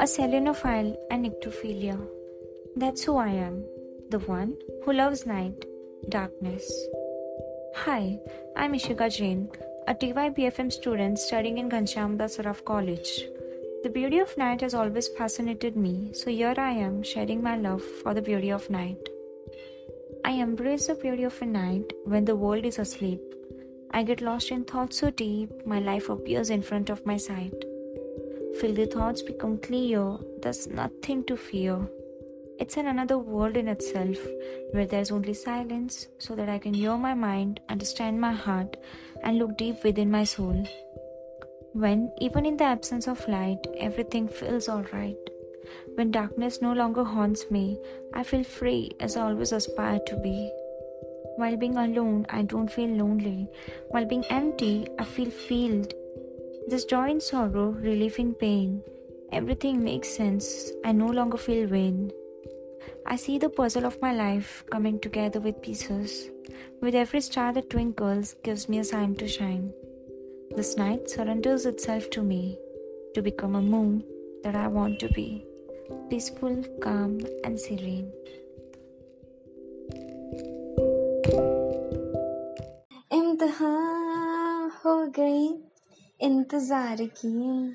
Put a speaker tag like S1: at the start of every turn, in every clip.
S1: a selenophile and nyctophilia. That's who I am, the one who loves night, darkness. Hi, I'm Ishika Jain, a TYBFM student studying in Ghanshyamdas Saraf College. The beauty of night has always fascinated me, so here I am sharing my love for the beauty of night. I embrace the beauty of a night when the world is asleep. I get lost in thoughts so deep, my life appears in front of my sight. Feel the thoughts become clear, there's nothing to fear. It's in another world in itself, where there's only silence, so that I can hear my mind, understand my heart, and look deep within my soul. When, even in the absence of light, everything feels alright. When darkness no longer haunts me, I feel free as I always aspire to be. While being alone, I don't feel lonely. While being empty, I feel filled. This joy in sorrow, relief in pain. Everything makes sense. I no longer feel vain. I see the puzzle of my life coming together with pieces. With every star that twinkles, gives me a sign to shine. This night surrenders itself to me to become a moon that I want to be peaceful, calm, and serene.
S2: इम्तहान हो गई इंतज़ार की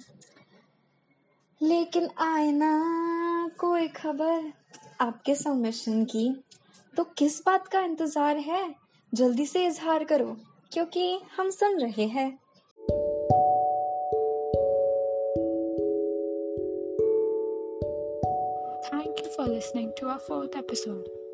S2: लेकिन आए ना कोई खबर? आपके सबमिशन की। तो किस बात का इंतज़ार है? जल्दी से इजहार करो, क्योंकि हम सुन रहे हैं।
S3: Thank you for listening to our fourth episode.